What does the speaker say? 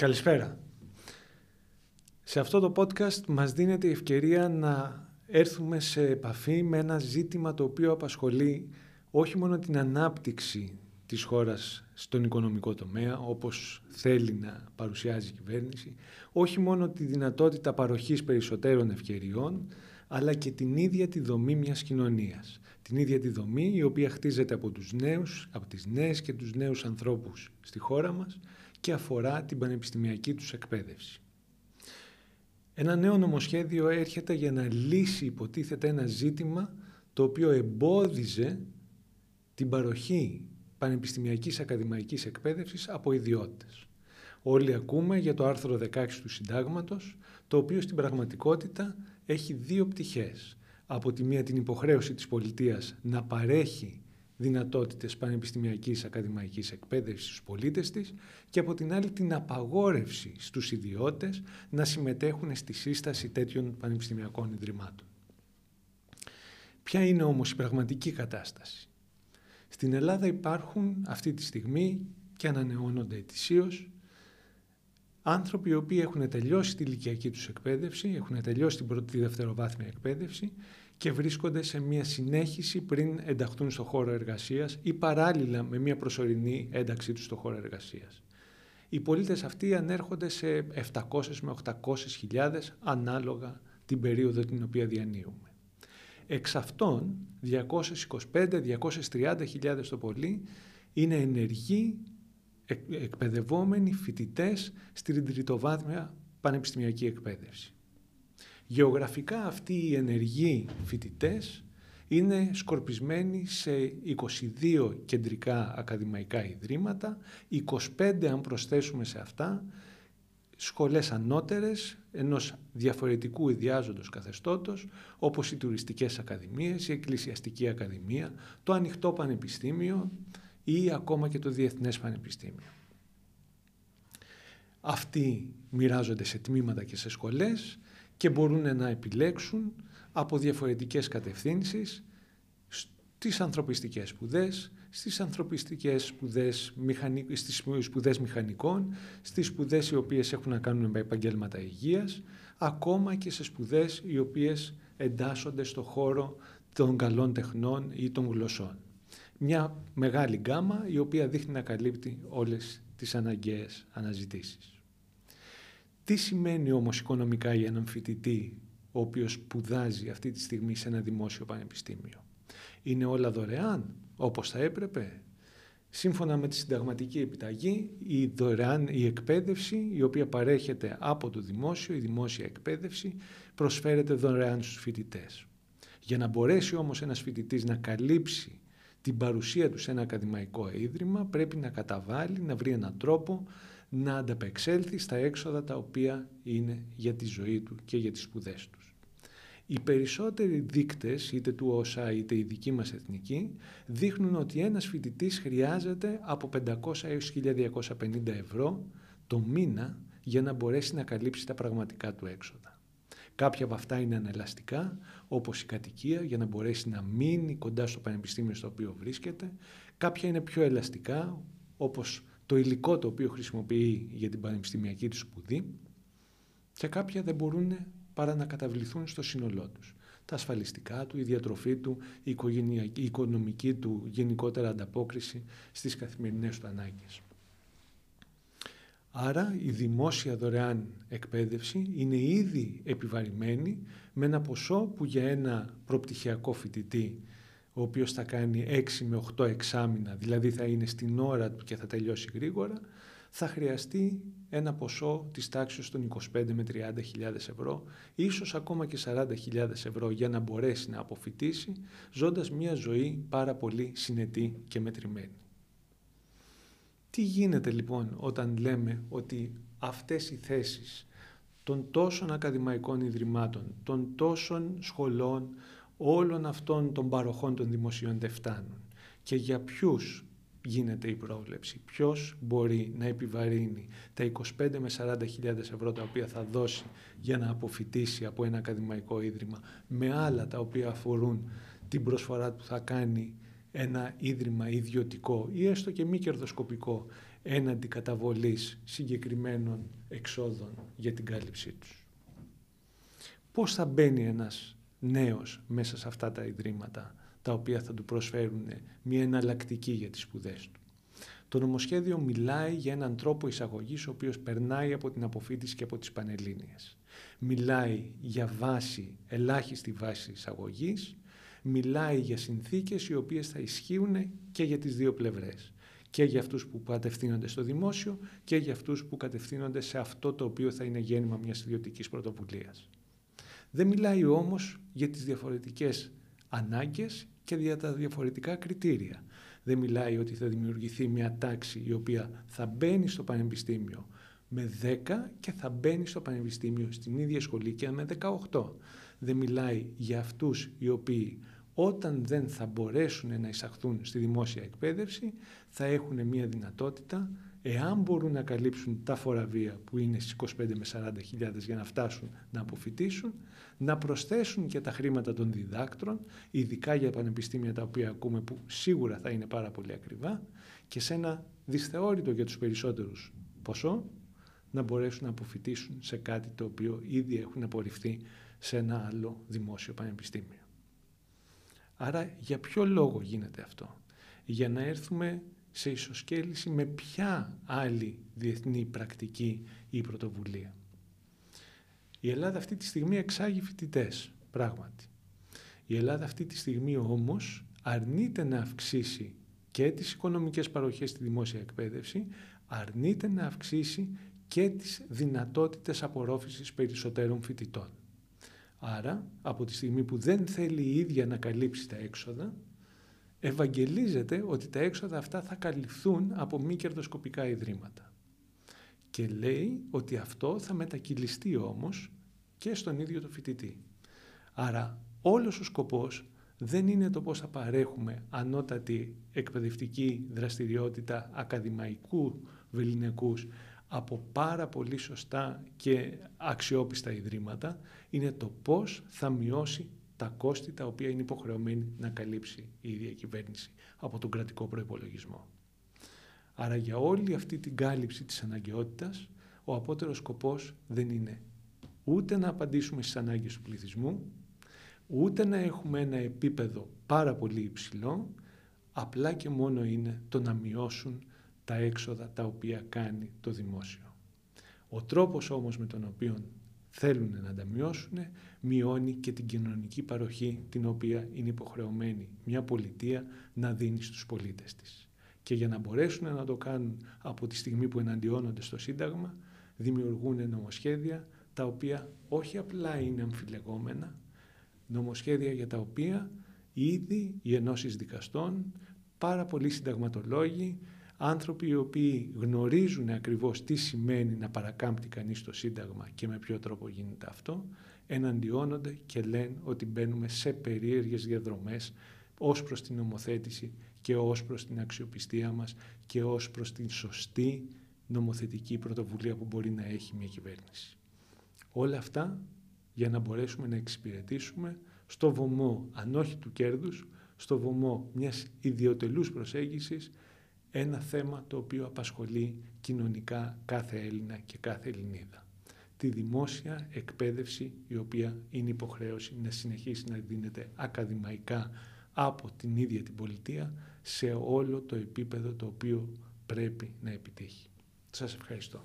Καλησπέρα. Σε αυτό το podcast μας δίνεται η ευκαιρία να έρθουμε σε επαφή με ένα ζήτημα το οποίο απασχολεί όχι μόνο την ανάπτυξη της χώρας στον οικονομικό τομέα, όπως θέλει να παρουσιάζει η κυβέρνηση, όχι μόνο τη δυνατότητα παροχής περισσότερων ευκαιριών, αλλά και την ίδια τη δομή μιας κοινωνίας. Την ίδια τη δομή η οποία χτίζεται από τους νέους, από τις νέες και τους νέους ανθρώπους στη χώρα μας και αφορά την πανεπιστημιακή τους εκπαίδευση. Ένα νέο νομοσχέδιο έρχεται για να λύσει υποτίθεται ένα ζήτημα το οποίο εμπόδιζε την παροχή πανεπιστημιακής ακαδημαϊκής εκπαίδευσης από ιδιώτες. Όλοι ακούμε για το άρθρο 16 του Συντάγματος, το οποίο στην πραγματικότητα έχει δύο πτυχές. Από τη μία την υποχρέωση της πολιτείας να παρέχει δυνατότητες πανεπιστημιακής ακαδημαϊκής εκπαίδευσης στους πολίτες της και από την άλλη την απαγόρευση στους ιδιώτες να συμμετέχουν στη σύσταση τέτοιων πανεπιστημιακών ιδρυμάτων. Ποια είναι όμως η πραγματική κατάσταση; Στην Ελλάδα υπάρχουν αυτή τη στιγμή και ανανεώνονται ετησίως άνθρωποι οι οποίοι έχουν τελειώσει τη ηλικιακή τους εκπαίδευση, έχουν τελειώσει την πρώτη δευτεροβάθμια εκπαίδευση και βρίσκονται σε μια συνέχιση πριν ενταχθούν στο χώρο εργασίας ή παράλληλα με μια προσωρινή ένταξή τους στο χώρο εργασίας. Οι πολίτες αυτοί ανέρχονται σε 700 με 800 χιλιάδες ανάλογα την περίοδο την οποία διανύουμε. Εξ αυτών 225-230 χιλιάδες το πολύ είναι ενεργοί εκπαιδευόμενοι φοιτητές στην τριτοβάθμια πανεπιστημιακή εκπαίδευση. Γεωγραφικά αυτοί οι ενεργοί φοιτητές είναι σκορπισμένοι σε 22 κεντρικά ακαδημαϊκά ιδρύματα, 25 αν προσθέσουμε σε αυτά, σχολές ανώτερες ενός διαφορετικού ιδιάζοντος καθεστώτος, όπως οι τουριστικές ακαδημίες, η εκκλησιαστική ακαδημία, το ανοιχτό πανεπιστήμιο ή ακόμα και το Διεθνές Πανεπιστήμιο. Αυτοί μοιράζονται σε τμήματα και σε σχολές και μπορούν να επιλέξουν από διαφορετικές κατευθύνσεις στις ανθρωπιστικές σπουδές, στις ανθρωπιστικές σπουδές, στις σπουδές μηχανικών, στις σπουδές οι οποίες έχουν να κάνουν με επαγγέλματα υγείας, ακόμα και σε σπουδές οι οποίες εντάσσονται στο χώρο των καλών τεχνών ή των γλωσσών. Μια μεγάλη γκάμα η οποία δείχνει να καλύπτει όλες τις αναγκαίες αναζητήσεις. Τι σημαίνει όμως οικονομικά για έναν φοιτητή ο οποίος σπουδάζει αυτή τη στιγμή σε ένα δημόσιο πανεπιστήμιο; Είναι όλα δωρεάν όπως θα έπρεπε; Σύμφωνα με τη συνταγματική επιταγή, η δωρεάν, η εκπαίδευση η οποία παρέχεται από το δημόσιο, η δημόσια εκπαίδευση προσφέρεται δωρεάν στους φοιτητές. Για να μπορέσει όμως ένας φοιτητής να καλύψει την παρουσία του σε ένα ακαδημαϊκό ίδρυμα πρέπει να καταβάλει, να βρει έναν τρόπο να ανταπεξέλθει στα έξοδα τα οποία είναι για τη ζωή του και για τις σπουδές τους. Οι περισσότεροι δείκτες, είτε του ΩΣΑ είτε η δική μας εθνική, δείχνουν ότι ένας φοιτητής χρειάζεται από 500 έως 1250 ευρώ το μήνα για να μπορέσει να καλύψει τα πραγματικά του έξοδα. Κάποια από αυτά είναι ανελαστικά, όπως η κατοικία, για να μπορέσει να μείνει κοντά στο πανεπιστήμιο στο οποίο βρίσκεται. Κάποια είναι πιο ελαστικά, όπως το υλικό το οποίο χρησιμοποιεί για την πανεπιστημιακή τους σπουδή και κάποια δεν μπορούν παρά να καταβληθούν στο σύνολό τους. Τα ασφαλιστικά του, η διατροφή του, η, η οικονομική του γενικότερα ανταπόκριση στις καθημερινές του ανάγκες. Άρα η δημόσια δωρεάν εκπαίδευση είναι ήδη επιβαρημένη με ένα ποσό που για ένα προπτυχιακό φοιτητή ο οποίος θα κάνει 6 με 8 εξάμηνα, δηλαδή θα είναι στην ώρα του και θα τελειώσει γρήγορα, θα χρειαστεί ένα ποσό της τάξης των 25 με 30 χιλιάδες ευρώ, ίσως ακόμα και 40 χιλιάδες ευρώ για να μπορέσει να αποφυτίσει, ζώντας μια ζωή πάρα πολύ συνετή και μετρημένη. Τι γίνεται λοιπόν όταν λέμε ότι αυτές οι θέσεις των τόσων ακαδημαϊκών ιδρυμάτων, των τόσων σχολών, όλων αυτών των παροχών των δημοσίων δεν φτάνουν. Και για ποιους γίνεται η πρόβλεψη, ποιος μπορεί να επιβαρύνει τα 25 με 40 χιλιάδες ευρώ τα οποία θα δώσει για να αποφυτίσει από ένα ακαδημαϊκό ίδρυμα με άλλα τα οποία αφορούν την προσφορά που θα κάνει ένα ίδρυμα ιδιωτικό ή έστω και μη κερδοσκοπικό έναντι καταβολής συγκεκριμένων εξόδων για την κάλυψή τους; Πώς θα μπαίνει ένας νέος μέσα σε αυτά τα ιδρύματα τα οποία θα του προσφέρουν μια εναλλακτική για τις σπουδές του. Το νομοσχέδιο μιλάει για έναν τρόπο εισαγωγής ο οποίος περνάει από την αποφύτιση και από τις Πανελλήνιες. Μιλάει για βάση, ελάχιστη βάση εισαγωγής, μιλάει για συνθήκες οι οποίες θα ισχύουν και για τις δύο πλευρές. Και για αυτούς που κατευθύνονται στο δημόσιο και για αυτούς που κατευθύνονται σε αυτό το οποίο θα είναι γέννημα μιας ιδιωτικής πρωτοβουλίας. Δεν μιλάει όμως για τις διαφορετικές ανάγκες και για τα διαφορετικά κριτήρια. Δεν μιλάει ότι θα δημιουργηθεί μια τάξη η οποία θα μπαίνει στο πανεπιστήμιο με 10 και θα μπαίνει στο πανεπιστήμιο στην ίδια σχολή και με 18. Δεν μιλάει για αυτούς οι οποίοι όταν δεν θα μπορέσουν να εισαχθούν στη δημόσια εκπαίδευση θα έχουν μια δυνατότητα εάν μπορούν να καλύψουν τα φοραβία που είναι στις 25 με 40 χιλιάδες για να φτάσουν να αποφυτίσουν, να προσθέσουν και τα χρήματα των διδάκτρων, ειδικά για πανεπιστήμια τα οποία ακούμε που σίγουρα θα είναι πάρα πολύ ακριβά και σε ένα δυσθεώρητο για τους περισσότερους ποσό να μπορέσουν να αποφυτίσουν σε κάτι το οποίο ήδη έχουν απορριφθεί σε ένα άλλο δημόσιο πανεπιστήμιο. Άρα για ποιο λόγο γίνεται αυτό; Για να έρθουμε σε ισοσκέληση με ποια άλλη διεθνή πρακτική ή πρωτοβουλία. Η Ελλάδα αυτή τη στιγμή εξάγει φοιτητές, πράγματι. Η Ελλάδα αυτή τη στιγμή όμως αρνείται να αυξήσει και τις οικονομικές παροχές στη δημόσια εκπαίδευση, αρνείται να αυξήσει και τις δυνατότητες απορρόφησης περισσότερων φοιτητών. Άρα, από τη στιγμή που δεν θέλει η ίδια να καλύψει τα έξοδα, ευαγγελίζεται ότι τα έξοδα αυτά θα καλυφθούν από μη κερδοσκοπικά ιδρύματα. Και λέει ότι αυτό θα μετακυλιστεί όμως και στον ίδιο το φοιτητή. Άρα όλος ο σκοπός δεν είναι το πώς θα παρέχουμε ανώτατη εκπαιδευτική δραστηριότητα ακαδημαϊκού βεληνικούς από πάρα πολύ σωστά και αξιόπιστα ιδρύματα, είναι το πώς θα μειώσει τα κόστη τα οποία είναι υποχρεωμένη να καλύψει η ίδια κυβέρνηση από τον κρατικό προϋπολογισμό. Άρα για όλη αυτή την κάλυψη της αναγκαιότητας, ο απότερος σκοπός δεν είναι ούτε να απαντήσουμε στις ανάγκες του πληθυσμού, ούτε να έχουμε ένα επίπεδο πάρα πολύ υψηλό, απλά και μόνο είναι το να μειώσουν τα έξοδα τα οποία κάνει το δημόσιο. Ο τρόπος όμως με τον οποίο θέλουν να τα μειώσουν, μειώνει και την κοινωνική παροχή την οποία είναι υποχρεωμένη μια πολιτεία να δίνει στους πολίτες της. Και για να μπορέσουν να το κάνουν από τη στιγμή που εναντιώνονται στο Σύνταγμα, δημιουργούν νομοσχέδια τα οποία όχι απλά είναι αμφιλεγόμενα, νομοσχέδια για τα οποία ήδη οι ενώσεις δικαστών, πάρα πολλοί συνταγματολόγοι, άνθρωποι οι οποίοι γνωρίζουν ακριβώς τι σημαίνει να παρακάμπτει κανείς το Σύνταγμα και με ποιο τρόπο γίνεται αυτό, εναντιώνονται και λένε ότι μπαίνουμε σε περίεργες διαδρομές ως προς την νομοθέτηση και ως προς την αξιοπιστία μας και ως προς την σωστή νομοθετική πρωτοβουλία που μπορεί να έχει μια κυβέρνηση. Όλα αυτά για να μπορέσουμε να εξυπηρετήσουμε στο βωμό, αν όχι του κέρδους, στο βωμό μιας ιδιωτελούς προσέγγισης ένα θέμα το οποίο απασχολεί κοινωνικά κάθε Έλληνα και κάθε Ελληνίδα. Τη δημόσια εκπαίδευση η οποία είναι υποχρέωση να συνεχίσει να δίνεται ακαδημαϊκά από την ίδια την πολιτεία σε όλο το επίπεδο το οποίο πρέπει να επιτύχει. Σας ευχαριστώ.